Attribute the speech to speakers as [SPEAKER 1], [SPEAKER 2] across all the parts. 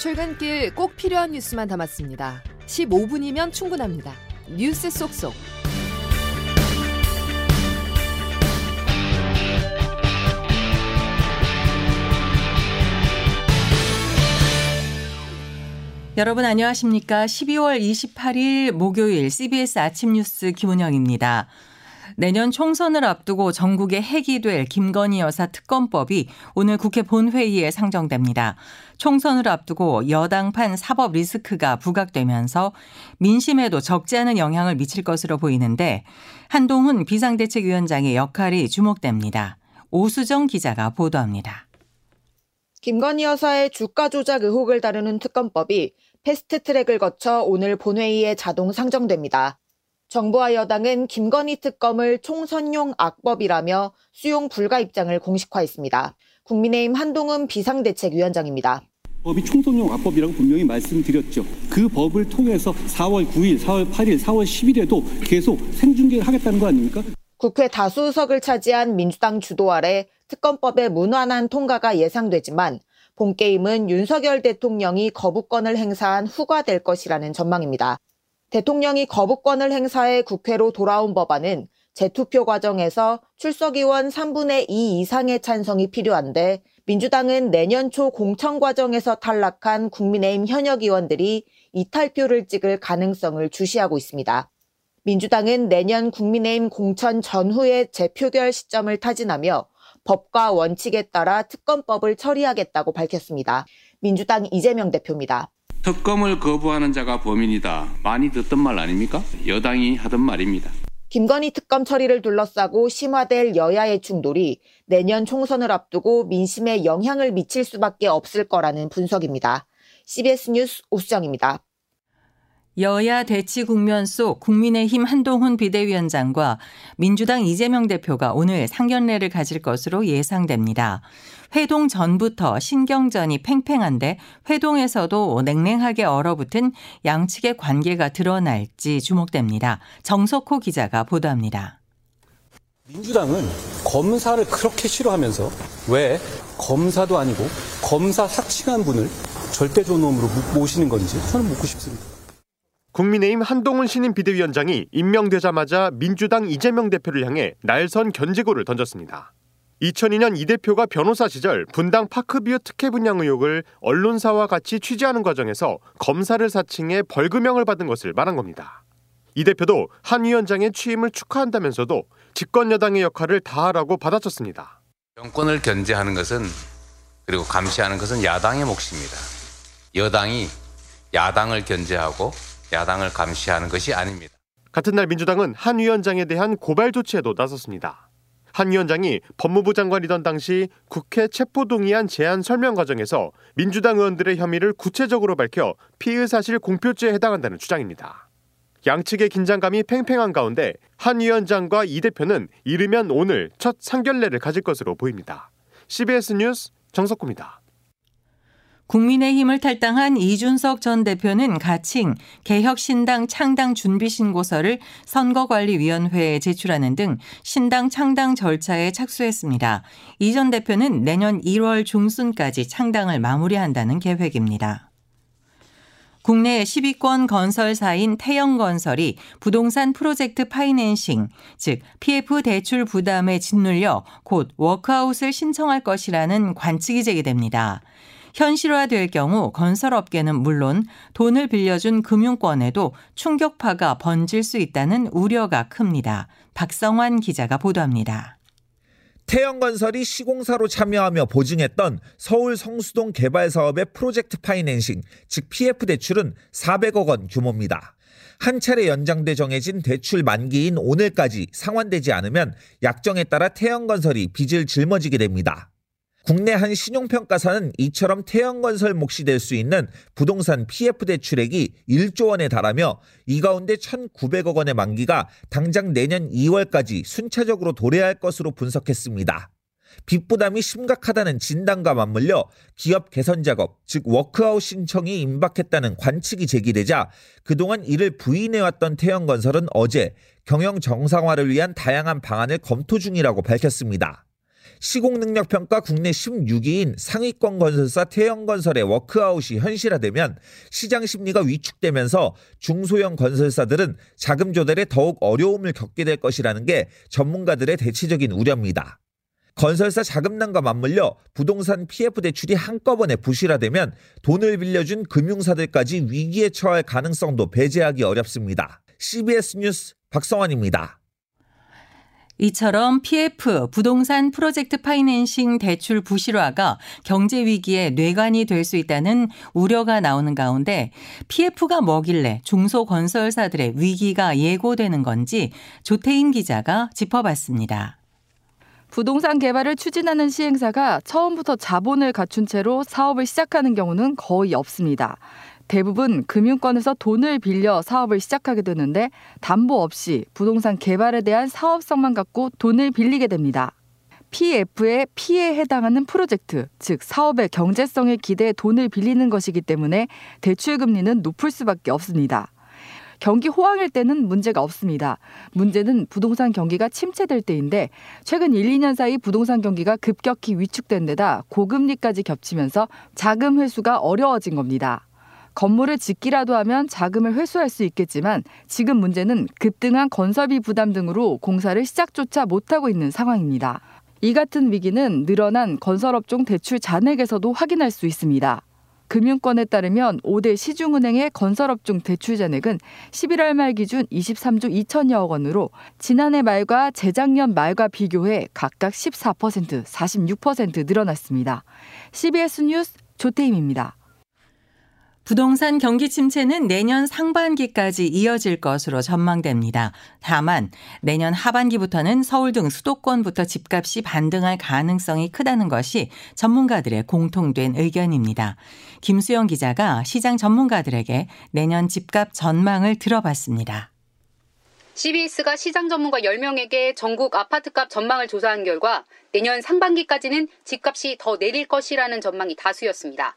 [SPEAKER 1] 출근길 꼭 필요한 뉴스만 담았습니다. 15분이면 충분합니다. 뉴스 속속.
[SPEAKER 2] 여러분 안녕하십니까? 12월 28일 목요일 CBS 아침 뉴스 김은영입니다. 내년 총선을 앞두고 전국에 핵이 될 김건희 여사 특검법이 오늘 국회 본회의에 상정됩니다. 총선을 앞두고 여당판 사법 리스크가 부각되면서 민심에도 적지 않은 영향을 미칠 것으로 보이는데 한동훈 비상대책위원장의 역할이 주목됩니다. 오수정 기자가 보도합니다.
[SPEAKER 3] 김건희 여사의 주가 조작 의혹을 다루는 특검법이 패스트 트랙을 거쳐 오늘 본회의에 자동 상정됩니다. 정부와 여당은 김건희 특검을 총선용 악법이라며 수용 불가 입장을 공식화했습니다. 국민의힘 한동훈 비상대책위원장입니다.
[SPEAKER 4] 법이 총선용 악법이라고 분명히 말씀드렸죠. 그 법을 통해서 4월 9일, 4월 8일, 4월 10일에도 계속 생중계를 하겠다는 거 아닙니까?
[SPEAKER 3] 국회 다수석을 차지한 민주당 주도 아래 특검법의 무난한 통과가 예상되지만 본게임은 윤석열 대통령이 거부권을 행사한 후가 될 것이라는 전망입니다. 대통령이 거부권을 행사해 국회로 돌아온 법안은 재투표 과정에서 출석의원 3분의 2 이상의 찬성이 필요한데 민주당은 내년 초 공천 과정에서 탈락한 국민의힘 현역 의원들이 이탈표를 찍을 가능성을 주시하고 있습니다. 민주당은 내년 국민의힘 공천 전후의 재표결 시점을 타진하며 법과 원칙에 따라 특검법을 처리하겠다고 밝혔습니다. 민주당 이재명 대표입니다.
[SPEAKER 5] 특검을 거부하는 자가 범인이다. 많이 듣던 말 아닙니까? 여당이 하던 말입니다.
[SPEAKER 3] 김건희 특검 처리를 둘러싸고 심화될 여야의 충돌이 내년 총선을 앞두고 민심에 영향을 미칠 수밖에 없을 거라는 분석입니다. CBS 뉴스 오수정입니다.
[SPEAKER 2] 여야 대치 국면 속 국민의힘 한동훈 비대위원장과 민주당 이재명 대표가 오늘 상견례를 가질 것으로 예상됩니다. 회동 전부터 신경전이 팽팽한데 회동에서도 냉랭하게 얼어붙은 양측의 관계가 드러날지 주목됩니다. 정석호 기자가 보도합니다.
[SPEAKER 6] 민주당은 검사를 그렇게 싫어하면서 왜 검사도 아니고 검사 사칭한 분을 절대 존엄으로 모시는 건지 저는 묻고 싶습니다.
[SPEAKER 7] 국민의힘 한동훈 신임 비대위원장이 임명되자마자 민주당 이재명 대표를 향해 날선 견제구를 던졌습니다. 2002년 이 대표가 변호사 시절 분당 파크뷰 특혜 분양 의혹을 언론사와 같이 취재하는 과정에서 검사를 사칭해 벌금형을 받은 것을 말한 겁니다. 이 대표도 한 위원장의 취임을 축하한다면서도 집권 여당의 역할을 다하라고 받아쳤습니다.
[SPEAKER 8] 정권을 견제하는 것은 그리고 감시하는 것은 야당의 몫입니다. 여당이 야당을 견제하고 야당을 감시하는 것이 아닙니다.
[SPEAKER 7] 같은 날 민주당은 한 위원장에 대한 고발 조치에도 나섰습니다. 한 위원장이 법무부 장관이던 당시 국회 체포동의안 제안 설명 과정에서 민주당 의원들의 혐의를 구체적으로 밝혀 피의 사실 공표죄에 해당한다는 주장입니다. 양측의 긴장감이 팽팽한 가운데 한 위원장과 이 대표는 이르면 오늘 첫 상견례를 가질 것으로 보입니다. CBS 뉴스 정석구입니다.
[SPEAKER 2] 국민의힘을 탈당한 이준석 전 대표는 가칭 개혁신당 창당 준비 신고서를 선거관리위원회에 제출하는 등 신당 창당 절차에 착수했습니다. 이 전 대표는 내년 1월 중순까지 창당을 마무리한다는 계획입니다. 국내 10위권 건설사인 태영건설이 부동산 프로젝트 파이낸싱, 즉 PF 대출 부담에 짓눌려 곧 워크아웃을 신청할 것이라는 관측이 제기됩니다. 현실화될 경우 건설업계는 물론 돈을 빌려준 금융권에도 충격파가 번질 수 있다는 우려가 큽니다. 박성환 기자가 보도합니다.
[SPEAKER 9] 태영건설이 시공사로 참여하며 보증했던 서울 성수동 개발 사업의 프로젝트 파이낸싱, 즉 PF 대출은 400억 원 규모입니다. 한 차례 연장돼 정해진 대출 만기인 오늘까지 상환되지 않으면 약정에 따라 태영건설이 빚을 짊어지게 됩니다. 국내 한 신용평가사는 이처럼 태형건설 몫이 될 수 있는 부동산 PF 대출액이 1조 원에 달하며 이 가운데 1,900억 원의 만기가 당장 내년 2월까지 순차적으로 도래할 것으로 분석했습니다. 빚 부담이 심각하다는 진단과 맞물려 기업 개선 작업, 즉 워크아웃 신청이 임박했다는 관측이 제기되자 그동안 이를 부인해왔던 태영건설은 어제 경영 정상화를 위한 다양한 방안을 검토 중이라고 밝혔습니다. 시공능력평가 국내 16위인 상위권 건설사 태영건설의 워크아웃이 현실화되면 시장 심리가 위축되면서 중소형 건설사들은 자금 조달에 더욱 어려움을 겪게 될 것이라는 게 전문가들의 대체적인 우려입니다. 건설사 자금난과 맞물려 부동산 PF 대출이 한꺼번에 부실화되면 돈을 빌려준 금융사들까지 위기에 처할 가능성도 배제하기 어렵습니다. CBS 뉴스 박성환입니다.
[SPEAKER 2] 이처럼 PF 부동산 프로젝트 파이낸싱 대출 부실화가 경제 위기의 뇌관이 될 수 있다는 우려가 나오는 가운데 PF가 뭐길래 중소 건설사들의 위기가 예고되는 건지 조태인 기자가 짚어봤습니다.
[SPEAKER 10] 부동산 개발을 추진하는 시행사가 처음부터 자본을 갖춘 채로 사업을 시작하는 경우는 거의 없습니다. 대부분 금융권에서 돈을 빌려 사업을 시작하게 되는데 담보 없이 부동산 개발에 대한 사업성만 갖고 돈을 빌리게 됩니다. PF의 P에 해당하는 프로젝트, 즉 사업의 경제성에 기대해 돈을 빌리는 것이기 때문에 대출 금리는 높을 수밖에 없습니다. 경기 호황일 때는 문제가 없습니다. 문제는 부동산 경기가 침체될 때인데 최근 1, 2년 사이 부동산 경기가 급격히 위축된 데다 고금리까지 겹치면서 자금 회수가 어려워진 겁니다. 건물을 짓기라도 하면 자금을 회수할 수 있겠지만 지금 문제는 급등한 건설비 부담 등으로 공사를 시작조차 못하고 있는 상황입니다. 이 같은 위기는 늘어난 건설업종 대출 잔액에서도 확인할 수 있습니다. 금융권에 따르면 5대 시중은행의 건설업종 대출 잔액은 11월 말 기준 23조 2천여억 원으로 지난해 말과 재작년 말과 비교해 각각 14%, 46% 늘어났습니다. CBS 뉴스 조태임입니다.
[SPEAKER 2] 부동산 경기 침체는 내년 상반기까지 이어질 것으로 전망됩니다. 다만 내년 하반기부터는 서울 등 수도권부터 집값이 반등할 가능성이 크다는 것이 전문가들의 공통된 의견입니다. 김수영 기자가 시장 전문가들에게 내년 집값 전망을 들어봤습니다.
[SPEAKER 11] CBS가 시장 전문가 10명에게 전국 아파트값 전망을 조사한 결과 내년 상반기까지는 집값이 더 내릴 것이라는 전망이 다수였습니다.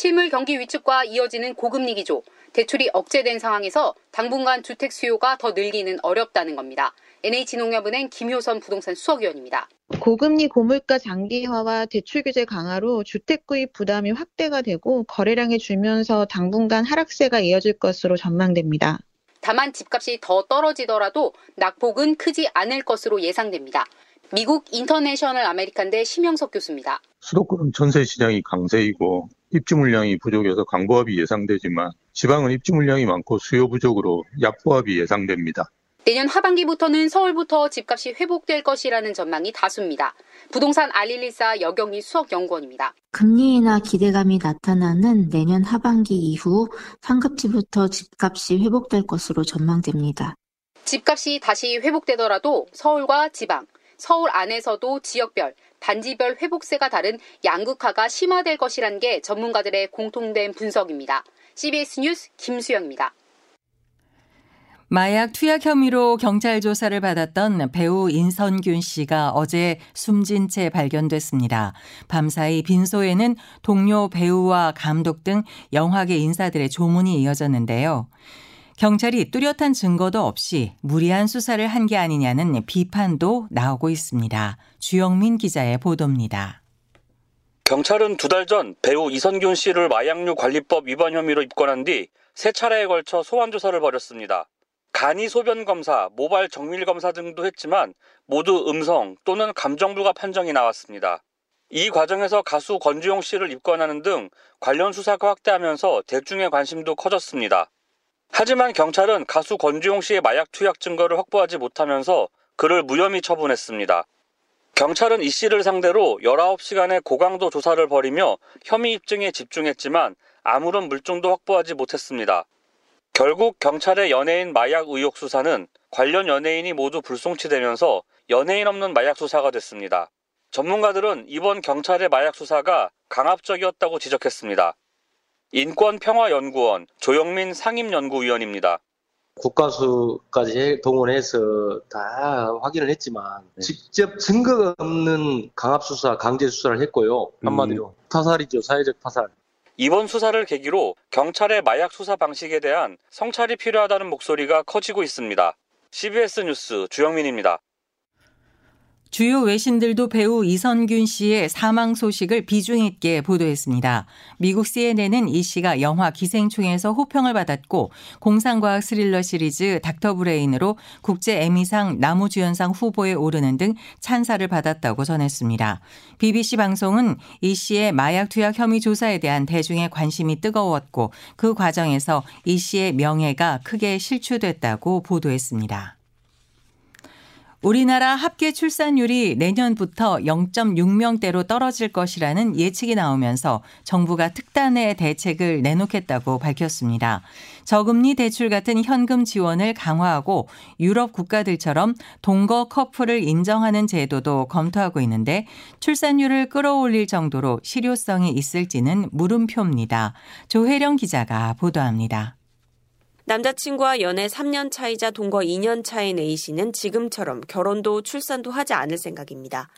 [SPEAKER 11] 실물 경기 위축과 이어지는 고금리 기조, 대출이 억제된 상황에서 당분간 주택 수요가 더 늘기는 어렵다는 겁니다. NH농협은행 김효선 부동산 수석위원입니다.
[SPEAKER 12] 고금리 고물가 장기화와 대출 규제 강화로 주택 구입 부담이 확대가 되고 거래량이 줄면서 당분간 하락세가 이어질 것으로 전망됩니다.
[SPEAKER 11] 다만 집값이 더 떨어지더라도 낙폭은 크지 않을 것으로 예상됩니다. 미국 인터내셔널 아메리칸대 심영석 교수입니다.
[SPEAKER 13] 수도권 전세 시장이 강세이고 입주 물량이 부족해서 강보합이 예상되지만 지방은 입주 물량이 많고 수요 부족으로 약보합이 예상됩니다.
[SPEAKER 11] 내년 하반기부터는 서울부터 집값이 회복될 것이라는 전망이 다수입니다. 부동산R114 여경희 수석연구원입니다.
[SPEAKER 14] 금리 인하 기대감이 나타나는 내년 하반기 이후 상급지부터 집값이 회복될 것으로 전망됩니다.
[SPEAKER 11] 집값이 다시 회복되더라도 서울과 지방, 서울 안에서도 지역별, 단지별 회복세가 다른 양극화가 심화될 것이란 게 전문가들의 공통된 분석입니다. CBS 뉴스 김수영입니다.
[SPEAKER 2] 마약 투약 혐의로 경찰 조사를 받았던 배우 인선균 씨가 어제 숨진 채 발견됐습니다. 밤사이 빈소에는 동료 배우와 감독 등 영화계 인사들의 조문이 이어졌는데요. 경찰이 뚜렷한 증거도 없이 무리한 수사를 한 게 아니냐는 비판도 나오고 있습니다. 주영민 기자의 보도입니다.
[SPEAKER 15] 경찰은 두 달 전 배우 이선균 씨를 마약류 관리법 위반 혐의로 입건한 뒤 세 차례에 걸쳐 소환 조사를 벌였습니다. 간이 소변 검사, 모발 정밀 검사 등도 했지만 모두 음성 또는 감정 불가 판정이 나왔습니다. 이 과정에서 가수 권주용 씨를 입건하는 등 관련 수사가 확대하면서 대중의 관심도 커졌습니다. 하지만 경찰은 가수 권주용 씨의 마약 투약 증거를 확보하지 못하면서 그를 무혐의 처분했습니다. 경찰은 이 씨를 상대로 19시간의 고강도 조사를 벌이며 혐의 입증에 집중했지만 아무런 물증도 확보하지 못했습니다. 결국 경찰의 연예인 마약 의혹 수사는 관련 연예인이 모두 불송치되면서 연예인 없는 마약 수사가 됐습니다. 전문가들은 이번 경찰의 마약 수사가 강압적이었다고 지적했습니다. 인권평화연구원 조영민 상임연구위원입니다.
[SPEAKER 16] 국가수까지 동원해서 다 확인을 했지만 네. 직접 증거가 없는 강압수사, 강제수사를 했고요. 한마디로 음. 타살이죠. 사회적 타살.
[SPEAKER 15] 이번 수사를 계기로 경찰의 마약 수사 방식에 대한 성찰이 필요하다는 목소리가 커지고 있습니다. CBS 뉴스 주영민입니다.
[SPEAKER 2] 주요 외신들도 배우 이선균 씨의 사망 소식을 비중 있게 보도했습니다. 미국 CNN은 이 씨가 영화 기생충에서 호평을 받았고 공상과학 스릴러 시리즈 닥터 브레인으로 국제 에미상 남우주연상 후보에 오르는 등 찬사를 받았다고 전했습니다. BBC 방송은 이 씨의 마약 투약 혐의 조사에 대한 대중의 관심이 뜨거웠고 그 과정에서 이 씨의 명예가 크게 실추됐다고 보도했습니다. 우리나라 합계 출산율이 내년부터 0.6명대로 떨어질 것이라는 예측이 나오면서 정부가 특단의 대책을 내놓겠다고 밝혔습니다. 저금리 대출 같은 현금 지원을 강화하고 유럽 국가들처럼 동거 커플을 인정하는 제도도 검토하고 있는데 출산율을 끌어올릴 정도로 실효성이 있을지는 물음표입니다. 조혜령 기자가 보도합니다.
[SPEAKER 17] 남자친구와 연애 3년 차이자 동거 2년 차인 A씨는 지금처럼 결혼도 출산도 하지 않을 생각입니다.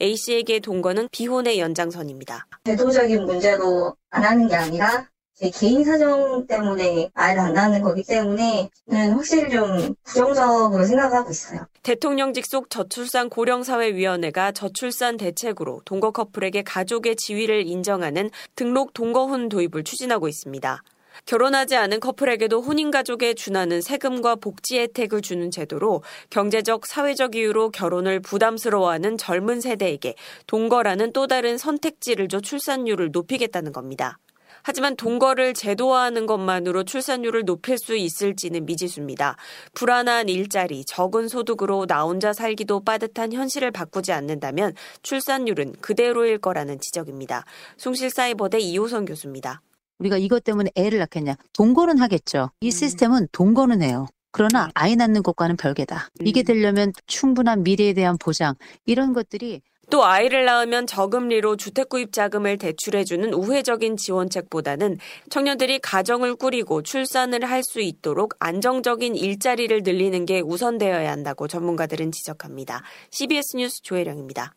[SPEAKER 17] A씨에게 동거는 비혼의 연장선입니다.
[SPEAKER 18] 제도적인 문제로 안 하는 게 아니라 제 개인 사정 때문에 아이를 안 낳는 거기 때문에 는 확실히 좀 부정적으로 생각하고 있어요.
[SPEAKER 17] 대통령직 속 저출산 고령사회위원회가 저출산 대책으로 동거 커플에게 가족의 지위를 인정하는 등록 동거혼 도입을 추진하고 있습니다. 결혼하지 않은 커플에게도 혼인가족에 준하는 세금과 복지 혜택을 주는 제도로 경제적, 사회적 이유로 결혼을 부담스러워하는 젊은 세대에게 동거라는 또 다른 선택지를 줘 출산율을 높이겠다는 겁니다. 하지만 동거를 제도화하는 것만으로 출산율을 높일 수 있을지는 미지수입니다. 불안한 일자리, 적은 소득으로 나 혼자 살기도 빠듯한 현실을 바꾸지 않는다면 출산율은 그대로일 거라는 지적입니다. 숭실사이버대 이호선 교수입니다.
[SPEAKER 19] 우리가 이것 때문에 애를 낳겠냐. 동거는 하겠죠. 이 시스템은 동거는 해요. 그러나 아이 낳는 것과는 별개다. 이게 되려면 충분한 미래에 대한 보장, 이런 것들이
[SPEAKER 17] 또 아이를 낳으면 저금리로 주택 구입 자금을 대출해주는 우회적인 지원책보다는 청년들이 가정을 꾸리고 출산을 할 수 있도록 안정적인 일자리를 늘리는 게 우선되어야 한다고 전문가들은 지적합니다. CBS 뉴스 조혜령입니다.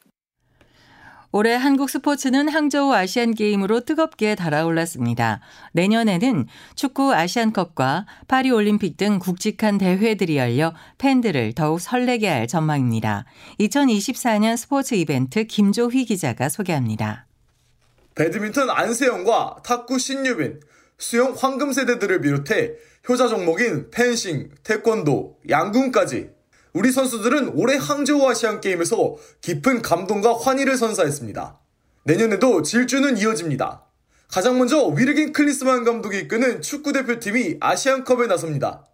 [SPEAKER 2] 올해 한국 스포츠는 항저우 아시안 게임으로 뜨겁게 달아올랐습니다. 내년에는 축구 아시안컵과 파리 올림픽 등 굵직한 대회들이 열려 팬들을 더욱 설레게 할 전망입니다. 2024년 스포츠 이벤트 김조휘 기자가 소개합니다.
[SPEAKER 20] 배드민턴 안세영과 탁구 신유빈, 수영 황금 세대들을 비롯해 효자 종목인 펜싱, 태권도, 양궁까지 우리 선수들은 올해 항저우 아시안 게임에서 깊은 감동과 환희를 선사했습니다. 내년에도 질주는 이어집니다. 가장 먼저 위르긴 클리스만 감독이 이끄는 축구 대표팀이 아시안컵에 나섭니다.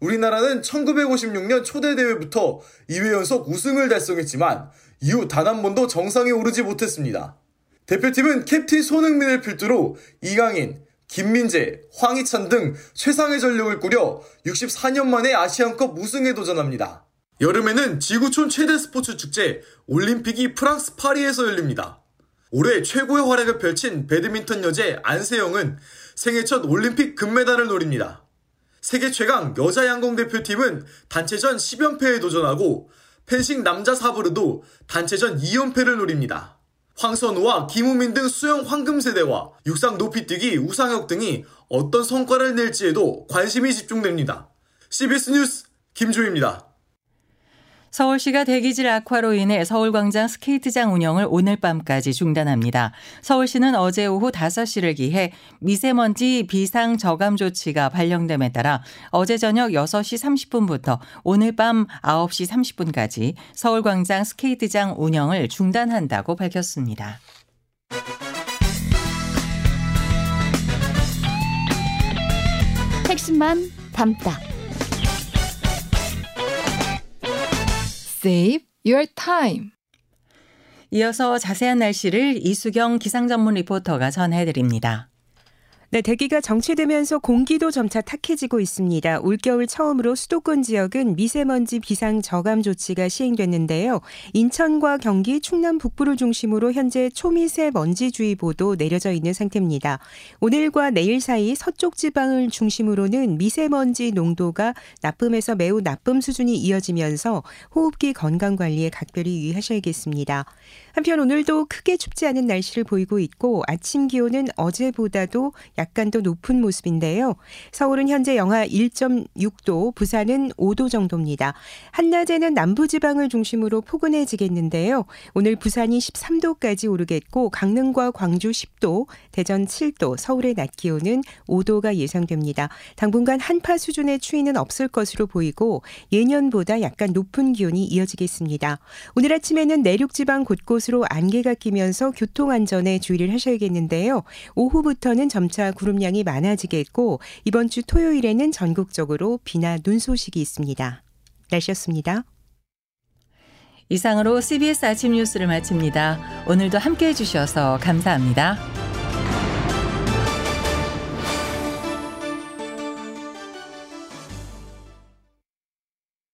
[SPEAKER 20] 우리나라는 1956년 초대 대회부터 2회 연속 우승을 달성했지만 이후 단 한 번도 정상에 오르지 못했습니다. 대표팀은 캡틴 손흥민을 필두로 이강인, 김민재, 황희찬 등 최상의 전력을 꾸려 64년 만에 아시안컵 우승에 도전합니다. 여름에는 지구촌 최대 스포츠 축제 올림픽이 프랑스 파리에서 열립니다. 올해 최고의 활약을 펼친 배드민턴 여제 안세영은 생애 첫 올림픽 금메달을 노립니다. 세계 최강 여자 양궁 대표팀은 단체전 10연패에 도전하고 펜싱 남자 사브르도 단체전 2연패를 노립니다. 황선우와 김우민 등 수영 황금세대와 육상 높이뛰기 우상혁 등이 어떤 성과를 낼지에도 관심이 집중됩니다. CBS 뉴스 김주입니다.
[SPEAKER 2] 서울시가 대기질 악화로 인해 서울광장 스케이트장 운영을 오늘 밤까지 중단합니다. 서울시는 어제 오후 5시를 기해 미세먼지 비상 저감 조치가 발령됨에 따라 어제 저녁 6시 30분부터 오늘 밤 9시 30분까지 서울광장 스케이트장 운영을 중단한다고 밝혔습니다.
[SPEAKER 1] 핵심만 담다. Save your time.
[SPEAKER 2] 이어서 자세한 날씨를 이수경 기상전문 리포터가 전해드립니다.
[SPEAKER 21] 네, 대기가 정체되면서 공기도 점차 탁해지고 있습니다. 올겨울 처음으로 수도권 지역은 미세먼지 비상 저감 조치가 시행됐는데요. 인천과 경기, 충남 북부를 중심으로 현재 초미세 먼지주의보도 내려져 있는 상태입니다. 오늘과 내일 사이 서쪽 지방을 중심으로는 미세먼지 농도가 나쁨에서 매우 나쁨 수준이 이어지면서 호흡기 건강 관리에 각별히 유의하셔야겠습니다. 한편 오늘도 크게 춥지 않은 날씨를 보이고 있고 아침 기온은 어제보다도 약간 더 높은 모습인데요. 서울은 현재 영하 1.6도, 부산은 5도 정도입니다. 한낮에는 남부지방을 중심으로 포근해지겠는데요. 오늘 부산이 13도까지 오르겠고 강릉과 광주 10도, 대전 7도, 서울의 낮 기온은 5도가 예상됩니다. 당분간 한파 수준의 추위는 없을 것으로 보이고 예년보다 약간 높은 기온이 이어지겠습니다. 오늘 아침에는 내륙 지방 곳곳으로 안개가 끼면서 교통 안전에 주의를 하셔야겠는데요. 오후부터는 점차 구름량이 많아지겠고 이번 주 토요일에는 전국적으로 비나 눈 소식이 있습니다. 날씨였습니다.
[SPEAKER 2] 이상으로 CBS 아침 뉴스를 마칩니다. 오늘도 함께 해주셔서 감사합니다.